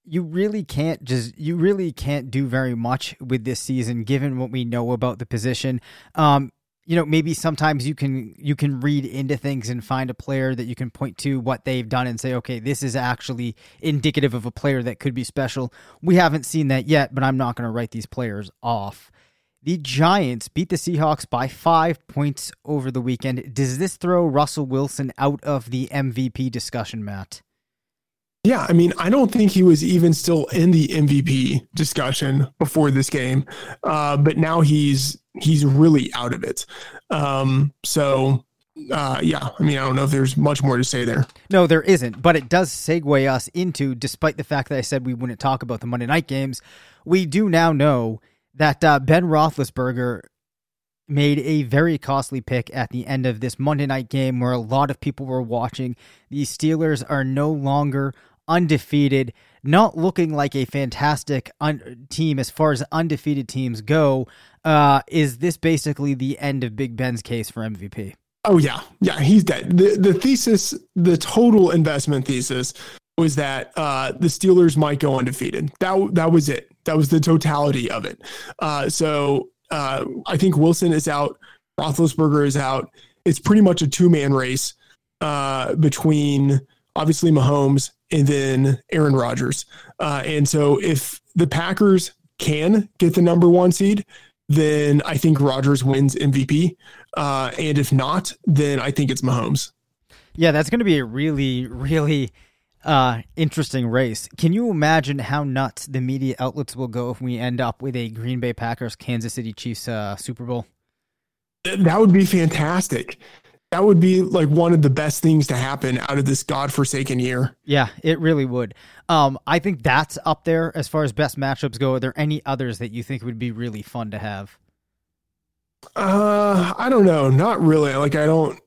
you really can't just you really can't do very much with this season given what we know about the position. Um, you know maybe sometimes you can you can read into things and find a player that you can point to what they've done and say okay this is actually indicative of a player that could be special. We haven't seen that yet but i'm not going to write these players off. The giants beat the seahawks by five points over the weekend. Does this throw russell wilson out of the mvp discussion matt yeah, I mean, I don't think he was even still in the MVP discussion before this game, uh, but now he's he's really out of it. Um, so uh, yeah, I mean, I don't know if there's much more to say there. No, there isn't, but it does segue us into, despite the fact that I said we wouldn't talk about the Monday night games, we do now know that uh, Ben Roethlisberger made a very costly pick at the end of this Monday night game where a lot of people were watching. The Steelers are no longer undefeated, not looking like a fantastic un- team as far as undefeated teams go. Uh, is this basically the end of Big Ben's case for MVP? Oh yeah, yeah, he's dead. the The thesis, the total investment thesis, was that uh, the Steelers might go undefeated. That that was it. That was the totality of it. Uh, so uh, I think Wilson is out. Roethlisberger is out. It's pretty much a two man race uh, between obviously Mahomes and then Aaron Rodgers. Uh, and so if the Packers can get the number one seed, then I think Rodgers wins MVP. Uh, and if not, then I think it's Mahomes. Yeah, that's going to be a really, really uh, interesting race. Can you imagine how nuts the media outlets will go if we end up with a Green Bay Packers Kansas City Chiefs uh, Super Bowl? That would be fantastic. That would be like one of the best things to happen out of this godforsaken year. Yeah, it really would. Um, I think that's up there as far as best matchups go. Are there any others that you think would be really fun to have? Uh, I don't know. Not really. Like I don't.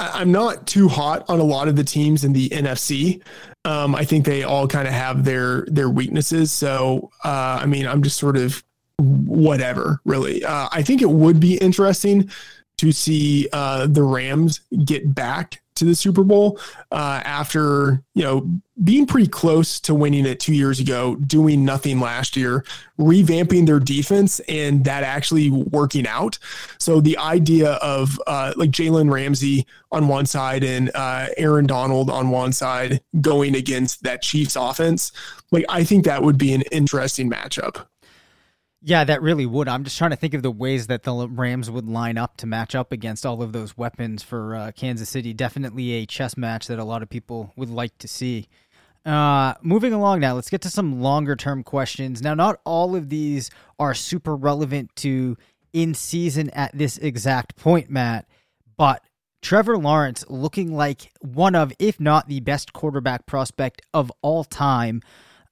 I'm not too hot on a lot of the teams in the NFC. Um, I think they all kind of have their their weaknesses. So, uh, I mean, I'm just sort of whatever, really. Uh, I think it would be interesting to see uh, the Rams get back to the Super Bowl uh, after you know being pretty close to winning it two years ago, doing nothing last year, revamping their defense, and that actually working out. So the idea of uh, like Jalen Ramsey on one side and uh, Aaron Donald on one side going against that Chiefs offense, like I think that would be an interesting matchup. Yeah, that really would. I'm just trying to think of the ways that the Rams would line up to match up against all of those weapons for uh, Kansas City. Definitely a chess match that a lot of people would like to see. Uh, moving along now, let's get to some longer term questions. Now, not all of these are super relevant to in season at this exact point, Matt, but Trevor Lawrence looking like one of, if not the best quarterback prospect of all time.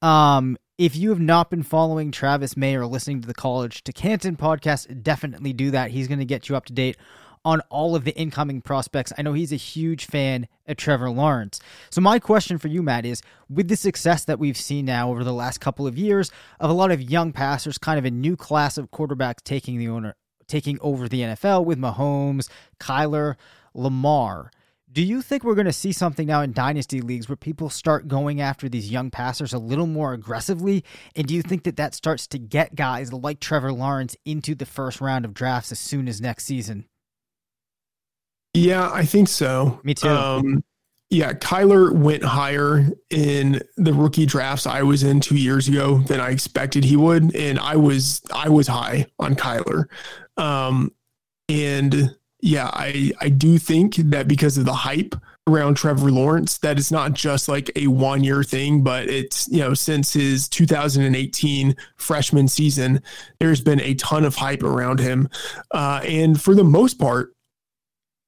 Um, if you have not been following Travis May or listening to the College to Canton podcast, definitely do that. He's going to get you up to date on all of the incoming prospects. I know he's a huge fan of Trevor Lawrence. So, my question for you, Matt, is with the success that we've seen now over the last couple of years of a lot of young passers, kind of a new class of quarterbacks taking the owner, taking over the NFL with Mahomes, Kyler, Lamar. Do you think we're going to see something now in dynasty leagues where people start going after these young passers a little more aggressively? And do you think that that starts to get guys like Trevor Lawrence into the first round of drafts as soon as next season? Yeah, I think so. Me too. Um, yeah, Kyler went higher in the rookie drafts I was in two years ago than I expected he would, and I was I was high on Kyler, um, and yeah, I I do think that because of the hype around Trevor Lawrence, that it's not just like a one year thing, but it's you know since his 2018 freshman season, there's been a ton of hype around him, uh, and for the most part,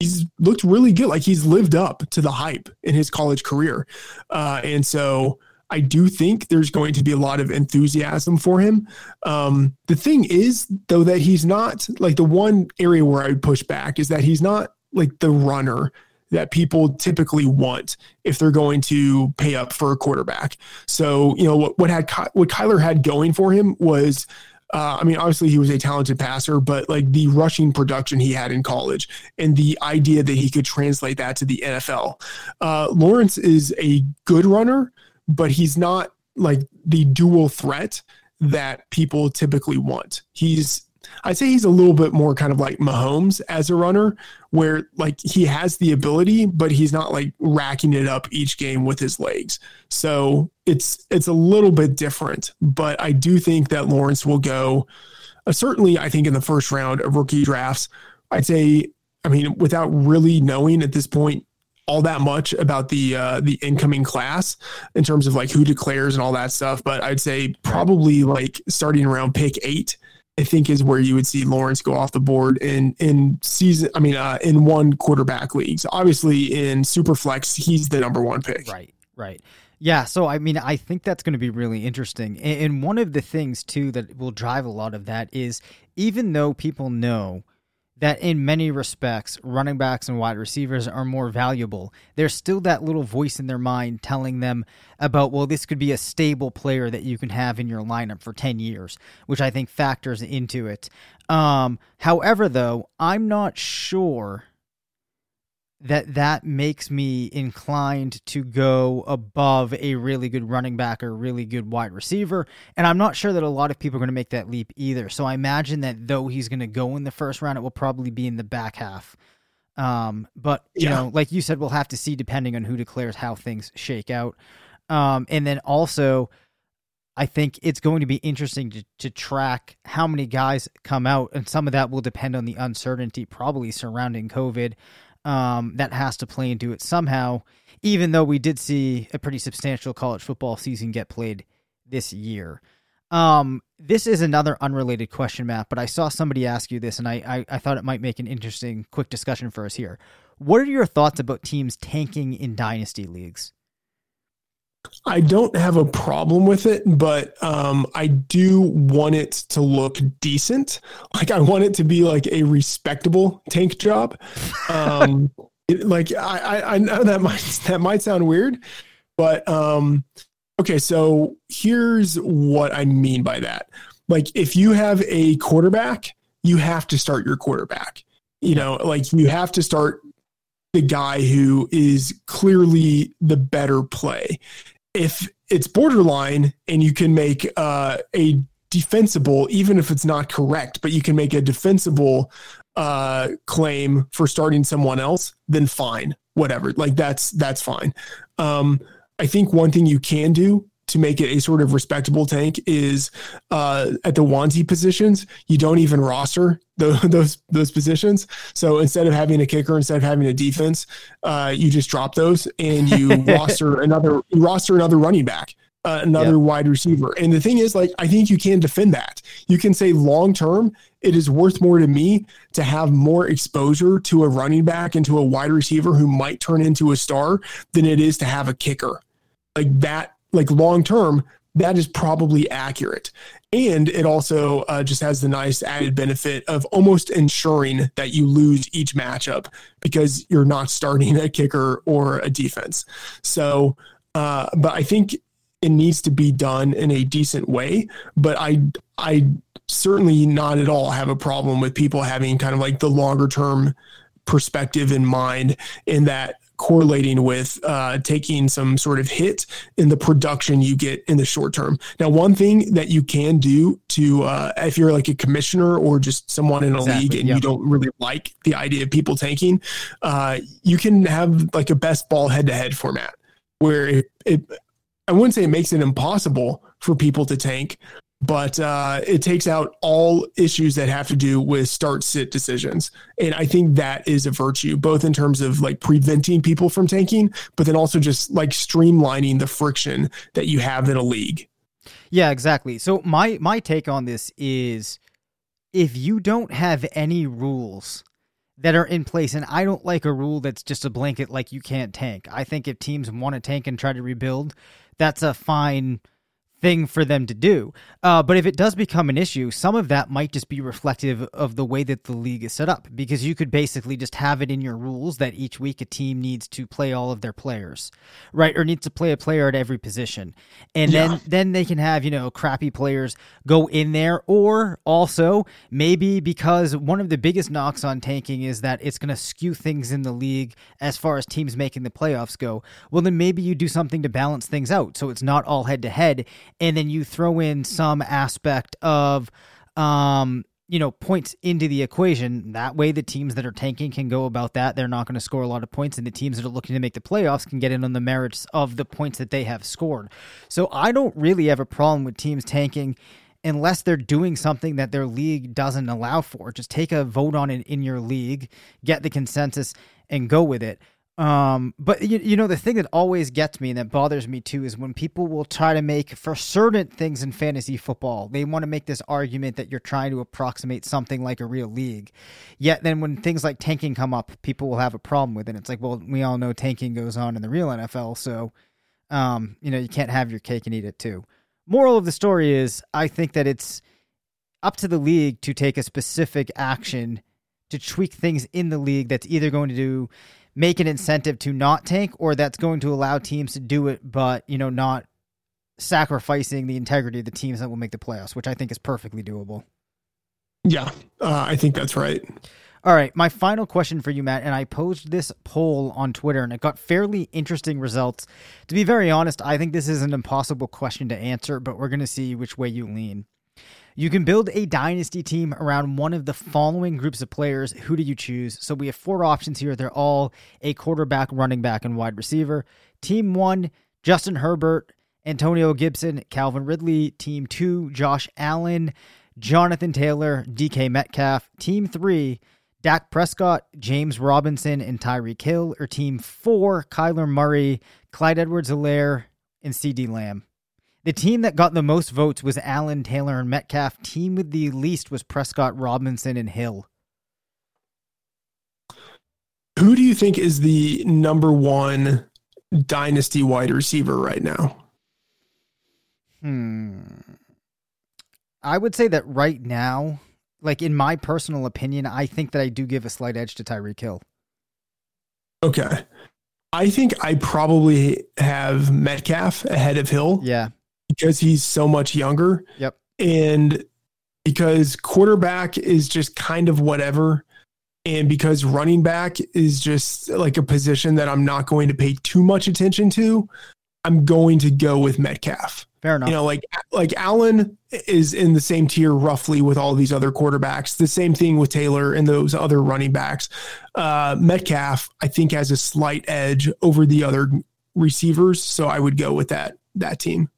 he's looked really good. Like he's lived up to the hype in his college career, uh, and so I do think there's going to be a lot of enthusiasm for him. Um, the thing is, though, that he's not like the one area where I would push back is that he's not like the runner that people typically want if they're going to pay up for a quarterback. So, you know, what, what had what Kyler had going for him was uh, I mean, obviously he was a talented passer, but like the rushing production he had in college and the idea that he could translate that to the NFL. Uh, Lawrence is a good runner, but he's not like the dual threat that people typically want. He's I'd say he's a little bit more kind of like Mahomes as a runner, where like he has the ability, but he's not like racking it up each game with his legs. So it's it's a little bit different. But I do think that Lawrence will go. Uh, certainly, I think in the first round of rookie drafts, I'd say. I mean, without really knowing at this point all that much about the uh, the incoming class in terms of like who declares and all that stuff. But I'd say probably like starting around pick eight, I think is where you would see Lawrence go off the board in in season. I mean, uh, in one quarterback leagues. Obviously, in Superflex, he's the number one pick. Right. Right. Yeah, so I mean, I think that's going to be really interesting. And one of the things too that will drive a lot of that is even though people know that in many respects, running backs and wide receivers are more valuable. There's still that little voice in their mind telling them about, well, this could be a stable player that you can have in your lineup for 10 years, which I think factors into it. Um, however, though, I'm not sure that that makes me inclined to go above a really good running back or really good wide receiver. And i'm not sure that a lot of people are going to make that leap either. So i imagine that though he's going to go in the first round it will probably be in the back half. Um, but you yeah. know like you said we'll have to see depending on who declares how things shake out. Um, and then also I think it's going to be interesting to, to track how many guys come out, and some of that will depend on the uncertainty probably surrounding COVID um, that has to play into it somehow, even though we did see a pretty substantial college football season get played this year. Um, this is another unrelated question, Matt, but I saw somebody ask you this, and I, I, I thought it might make an interesting, quick discussion for us here. What are your thoughts about teams tanking in dynasty leagues? I don't have a problem with it, but um, I do want it to look decent. Like I want it to be like a respectable tank job. Um, it, like I, I know that might that might sound weird, but um, okay. So here's what I mean by that. Like if you have a quarterback, you have to start your quarterback. You know, like you have to start the guy who is clearly the better play. If it's borderline and you can make uh, a defensible, even if it's not correct, but you can make a defensible uh, claim for starting someone else, then fine, whatever. Like that's that's fine. Um, I think one thing you can do to make it a sort of respectable tank is uh, at the onesie positions, you don't even roster the, those those positions. So instead of having a kicker, instead of having a defense, uh, you just drop those and you roster another you roster another running back. Uh, another yep. wide receiver. And the thing is, like, I think you can defend that. You can say long term, it is worth more to me to have more exposure to a running back and to a wide receiver who might turn into a star than it is to have a kicker. Like that like long term, that is probably accurate. And it also uh, just has the nice added benefit of almost ensuring that you lose each matchup because you're not starting a kicker or a defense. So, uh, but I think it needs to be done in a decent way. But I, I certainly not at all have a problem with people having kind of like the longer term perspective in mind in that correlating with uh, taking some sort of hit in the production you get in the short term. Now, one thing that you can do to, uh, if you're like a commissioner or just someone in a exactly, league and yep. you don't really like the idea of people tanking, uh, you can have like a best ball head to head format where it, it, I wouldn't say it makes it impossible for people to tank, but uh, it takes out all issues that have to do with start sit decisions. And I think that is a virtue, both in terms of like preventing people from tanking, but then also just like streamlining the friction that you have in a league. Yeah, exactly. So my my take on this is if you don't have any rules that are in place and I don't like a rule that's just a blanket like you can't tank. I think if teams want to tank and try to rebuild, that's a fine thing for them to do. Uh, but if it does become an issue, some of that might just be reflective of the way that the league is set up because you could basically just have it in your rules that each week a team needs to play all of their players, right? Or needs to play a player at every position. And yeah. then then they can have, you know, crappy players go in there or also maybe because one of the biggest knocks on tanking is that it's going to skew things in the league as far as teams making the playoffs go. Well, then maybe you do something to balance things out so it's not all head to head and then you throw in some aspect of um you know points into the equation. That way the teams that are tanking can go about that. They're not going to score a lot of points and the teams that are looking to make the playoffs can get in on the merits of the points that they have scored. So i don't really have a problem with teams tanking unless they're doing something that their league doesn't allow for. Just take a vote on it in your league get the consensus and go with it um, but you, you know, the thing that always gets me and that bothers me too is when people will try to make for certain things in fantasy football, they want to make this argument that you're trying to approximate something like a real league. Yet then when things like tanking come up, people will have a problem with it. It's like, well, we all know tanking goes on in the real NFL, so um, you know, you can't have your cake and eat it too. Moral of the story is I think that it's up to the league to take a specific action to tweak things in the league that's either going to do make an incentive to not tank or that's going to allow teams to do it but you know not sacrificing the integrity of the teams that will make the playoffs which i think is perfectly doable. Yeah uh, i think that's right. All right my final question for you matt and i posed this poll on twitter and it got fairly interesting results. To be very honest i think this is an impossible question to answer but we're going to see which way you lean you can build a dynasty team around one of the following groups of players. Who do you choose? So we have four options here. They're all a quarterback, running back, and wide receiver. Team one, Justin Herbert, Antonio Gibson, Calvin Ridley. Team two, Josh Allen, Jonathan Taylor, DK Metcalf. Team three, Dak Prescott, James Robinson, and Tyreek Hill. Or team four, Kyler Murray, Clyde Edwards Helaire, and CeeDee Lamb. The team that got the most votes was Allen, Taylor, and Metcalf. Team with the least was Prescott, Robinson, and Hill. Who do you think is the number one dynasty wide receiver right now? Hmm. I would say that right now, like in my personal opinion, I think that I do give a slight edge to Tyreek Hill. Okay. I think I probably have Metcalf ahead of Hill. Yeah because he's so much younger. Yep. And because quarterback is just kind of whatever. And because running back is just like a position that I'm not going to pay too much attention to, I'm going to go with Metcalf. Fair enough. You know, like like Allen is in the same tier roughly with all these other quarterbacks. The same thing with Taylor and those other running backs. Uh, Metcalf, I think, has a slight edge over the other receivers, so I would go with that that team.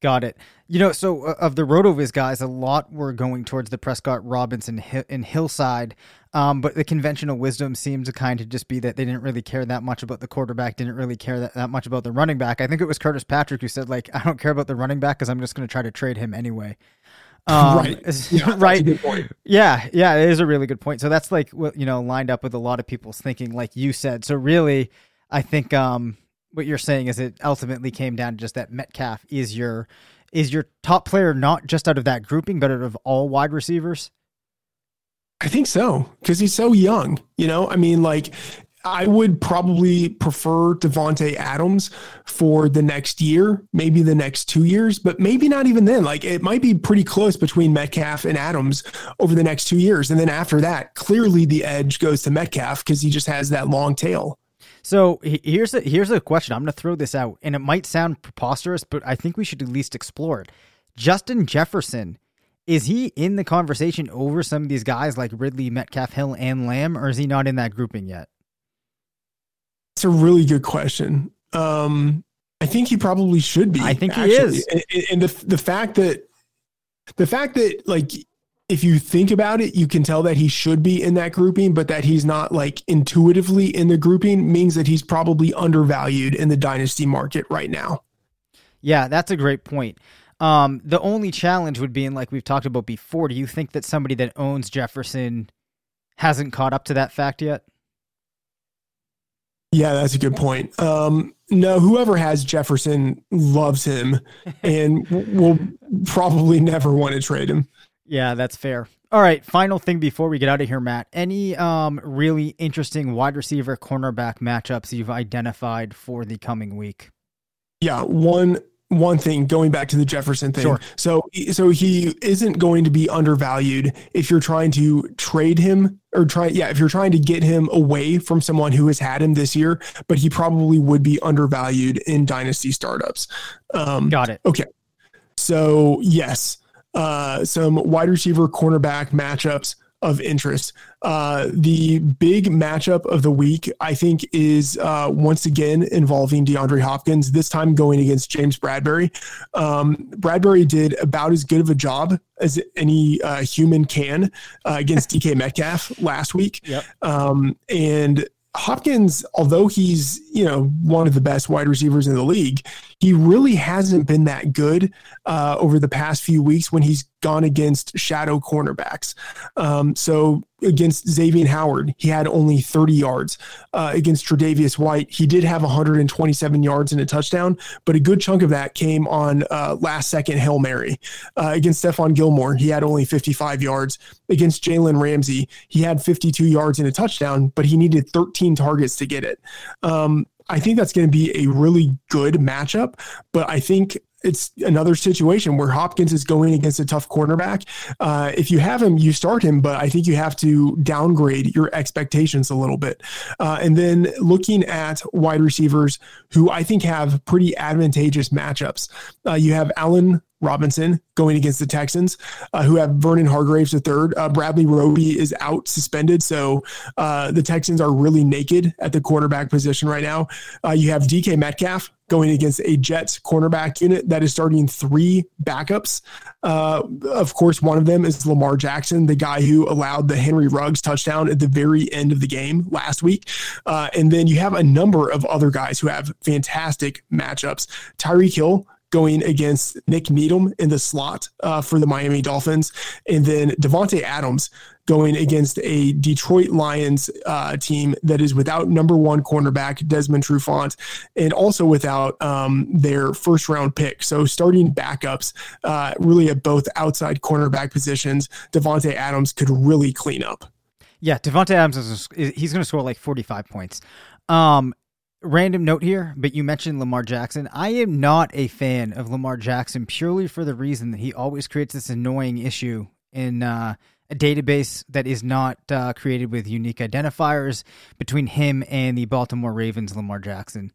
Got it. You know, so uh, of the RotoViz guys, a lot were going towards the Prescott Robinson and Hillside. Um, but the conventional wisdom seemed to kind of just be that they didn't really care that much about the quarterback, didn't really care that, that much about the running back. I think it was Curtis Patrick who said, like, I don't care about the running back because I'm just going to try to trade him anyway. Um, right. Yeah, right. Yeah. Yeah. It is a really good point. So that's like what, you know, lined up with a lot of people's thinking, like you said. So really, I think, um, what you're saying is it ultimately came down to just that Metcalf is your is your top player not just out of that grouping, but out of all wide receivers? I think so because he's so young. You know, I mean, like I would probably prefer Davante Adams for the next year, maybe the next two years, but maybe not even then. Like it might be pretty close between Metcalf and Adams over the next two years, and then after that, clearly the edge goes to Metcalf because he just has that long tail. So here's a here's a question. I'm going to throw this out, and it might sound preposterous, but I think we should at least explore it. Justin Jefferson, is he in the conversation over some of these guys like Ridley, Metcalf, Hill, and Lamb, or is he not in that grouping yet? It's a really good question. Um, I think he probably should be. I think actually. he is, and, and the the fact that the fact that like if you think about it, you can tell that he should be in that grouping, but that he's not like intuitively in the grouping means that he's probably undervalued in the dynasty market right now. Yeah, that's a great point. Um, the only challenge would be, in like we've talked about before, do you think that somebody that owns Jefferson hasn't caught up to that fact yet? Yeah, that's a good point. Um, no, whoever has Jefferson loves him and will probably never want to trade him. Yeah, that's fair. All right, final thing before we get out of here, Matt. Any um really interesting wide receiver cornerback matchups you've identified for the coming week? Yeah, one one thing going back to the Jefferson thing. Sure. So so he isn't going to be undervalued if you're trying to trade him or try yeah, if you're trying to get him away from someone who has had him this year, but he probably would be undervalued in dynasty startups. Um Got it. Okay. So, yes uh, some wide receiver cornerback matchups of interest. Uh, the big matchup of the week, I think, is uh, once again involving DeAndre Hopkins, this time going against James Bradberry. Um, Bradberry did about as good of a job as any uh, human can uh, against DK Metcalf last week. Yep. Um, and Hopkins, although he's you know one of the best wide receivers in the league, he really hasn't been that good uh, over the past few weeks when he's gone against shadow cornerbacks. Um, so against Xavien Howard, he had only 30 yards. Uh, against Tre'Davious White, he did have 127 yards and a touchdown, but a good chunk of that came on uh, last second Hail Mary. Uh, against Stephon Gilmore, he had only 55 yards. Against Jalen Ramsey, he had 52 yards and a touchdown, but he needed 13 targets to get it. Um, I think that's going to be a really good matchup, but I think it's another situation where Hopkins is going against a tough cornerback. Uh, if you have him, you start him, but I think you have to downgrade your expectations a little bit. Uh, and then looking at wide receivers who I think have pretty advantageous matchups, uh, you have Allen Robinson going against the Texans, uh, who have Vernon Hargreaves the third. Uh, Bradley Roby is out suspended, so uh, the Texans are really naked at the cornerback position right now. Uh, you have DK Metcalf going against a Jets cornerback unit that is starting three backups. Uh, of course, one of them is Lamar Jackson, the guy who allowed the Henry Ruggs touchdown at the very end of the game last week. Uh, and then you have a number of other guys who have fantastic matchups. Tyreek Hill going against Nik Needham in the slot uh, for the Miami Dolphins, and then Davante Adams going against a Detroit Lions uh, team that is without number one cornerback Desmond Trufant, and also without um, their first round pick. So starting backups, uh, really at both outside cornerback positions, Davante Adams could really clean up. Yeah, Davante Adams is he's going to score like 45 points. Um, Random note here, but you mentioned Lamar Jackson. I am not a fan of Lamar Jackson purely for the reason that he always creates this annoying issue in uh, a database that is not uh, created with unique identifiers between him and the Baltimore Ravens Lamar Jackson.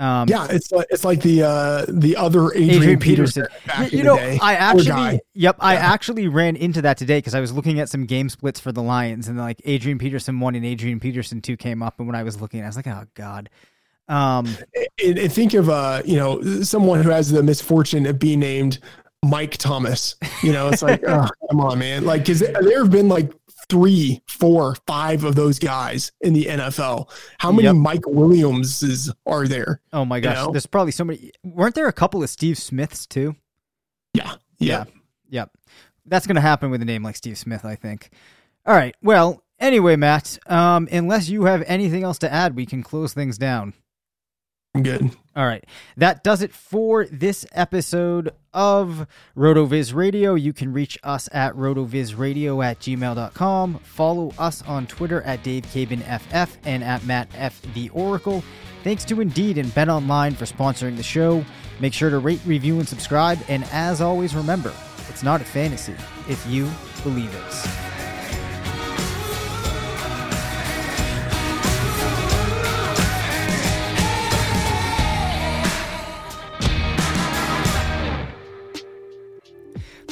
Um, yeah, it's like it's like the uh, the other Adrian, Adrian Peterson. Peterson. you know, I actually, yep, yeah. I actually ran into that today because I was looking at some game splits for the Lions, and like Adrian Peterson one and Adrian Peterson two came up, and when I was looking, I was like, oh god. Um, and, and think of uh, you know, someone who has the misfortune of being named Mike Thomas. You know, it's like, oh, come on, man. Like, because there have been like three, four, five of those guys in the NFL. How many yep. Mike Williamses are there? Oh my gosh, you know? there's probably so many. Weren't there a couple of Steve Smiths too? Yeah, yeah, yeah. That's going to happen with a name like Steve Smith, I think. All right. Well, anyway, Matt. Um, unless you have anything else to add, we can close things down. I'm good. All right. That does it for this episode of RotoViz Radio. You can reach us at rotovizradio at gmail.com. Follow us on Twitter at DaveCabanFF and at MattFTheOracle. Thanks to Indeed and BetOnline for sponsoring the show. Make sure to rate, review, and subscribe. And as always, remember, it's not a fantasy if you believe it.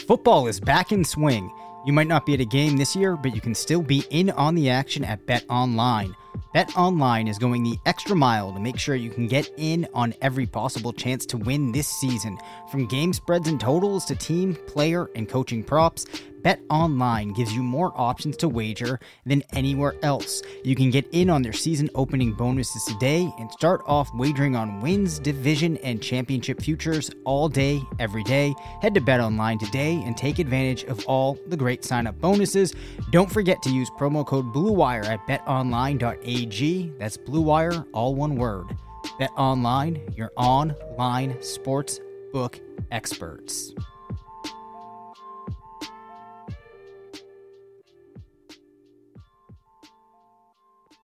Football is back in swing. You might not be at a game this year, but you can still be in on the action at BetOnline. Bet Online is going the extra mile to make sure you can get in on every possible chance to win this season. From game spreads and totals to team, player, and coaching props, BetOnline gives you more options to wager than anywhere else. You can get in on their season opening bonuses today and start off wagering on wins, division, and championship futures all day, every day. Head to BetOnline today and take advantage of all the great sign up bonuses. Don't forget to use promo code BLUEWIRE at betonline.ag. That's BLUEWIRE, all one word. BetOnline, your online sports book experts.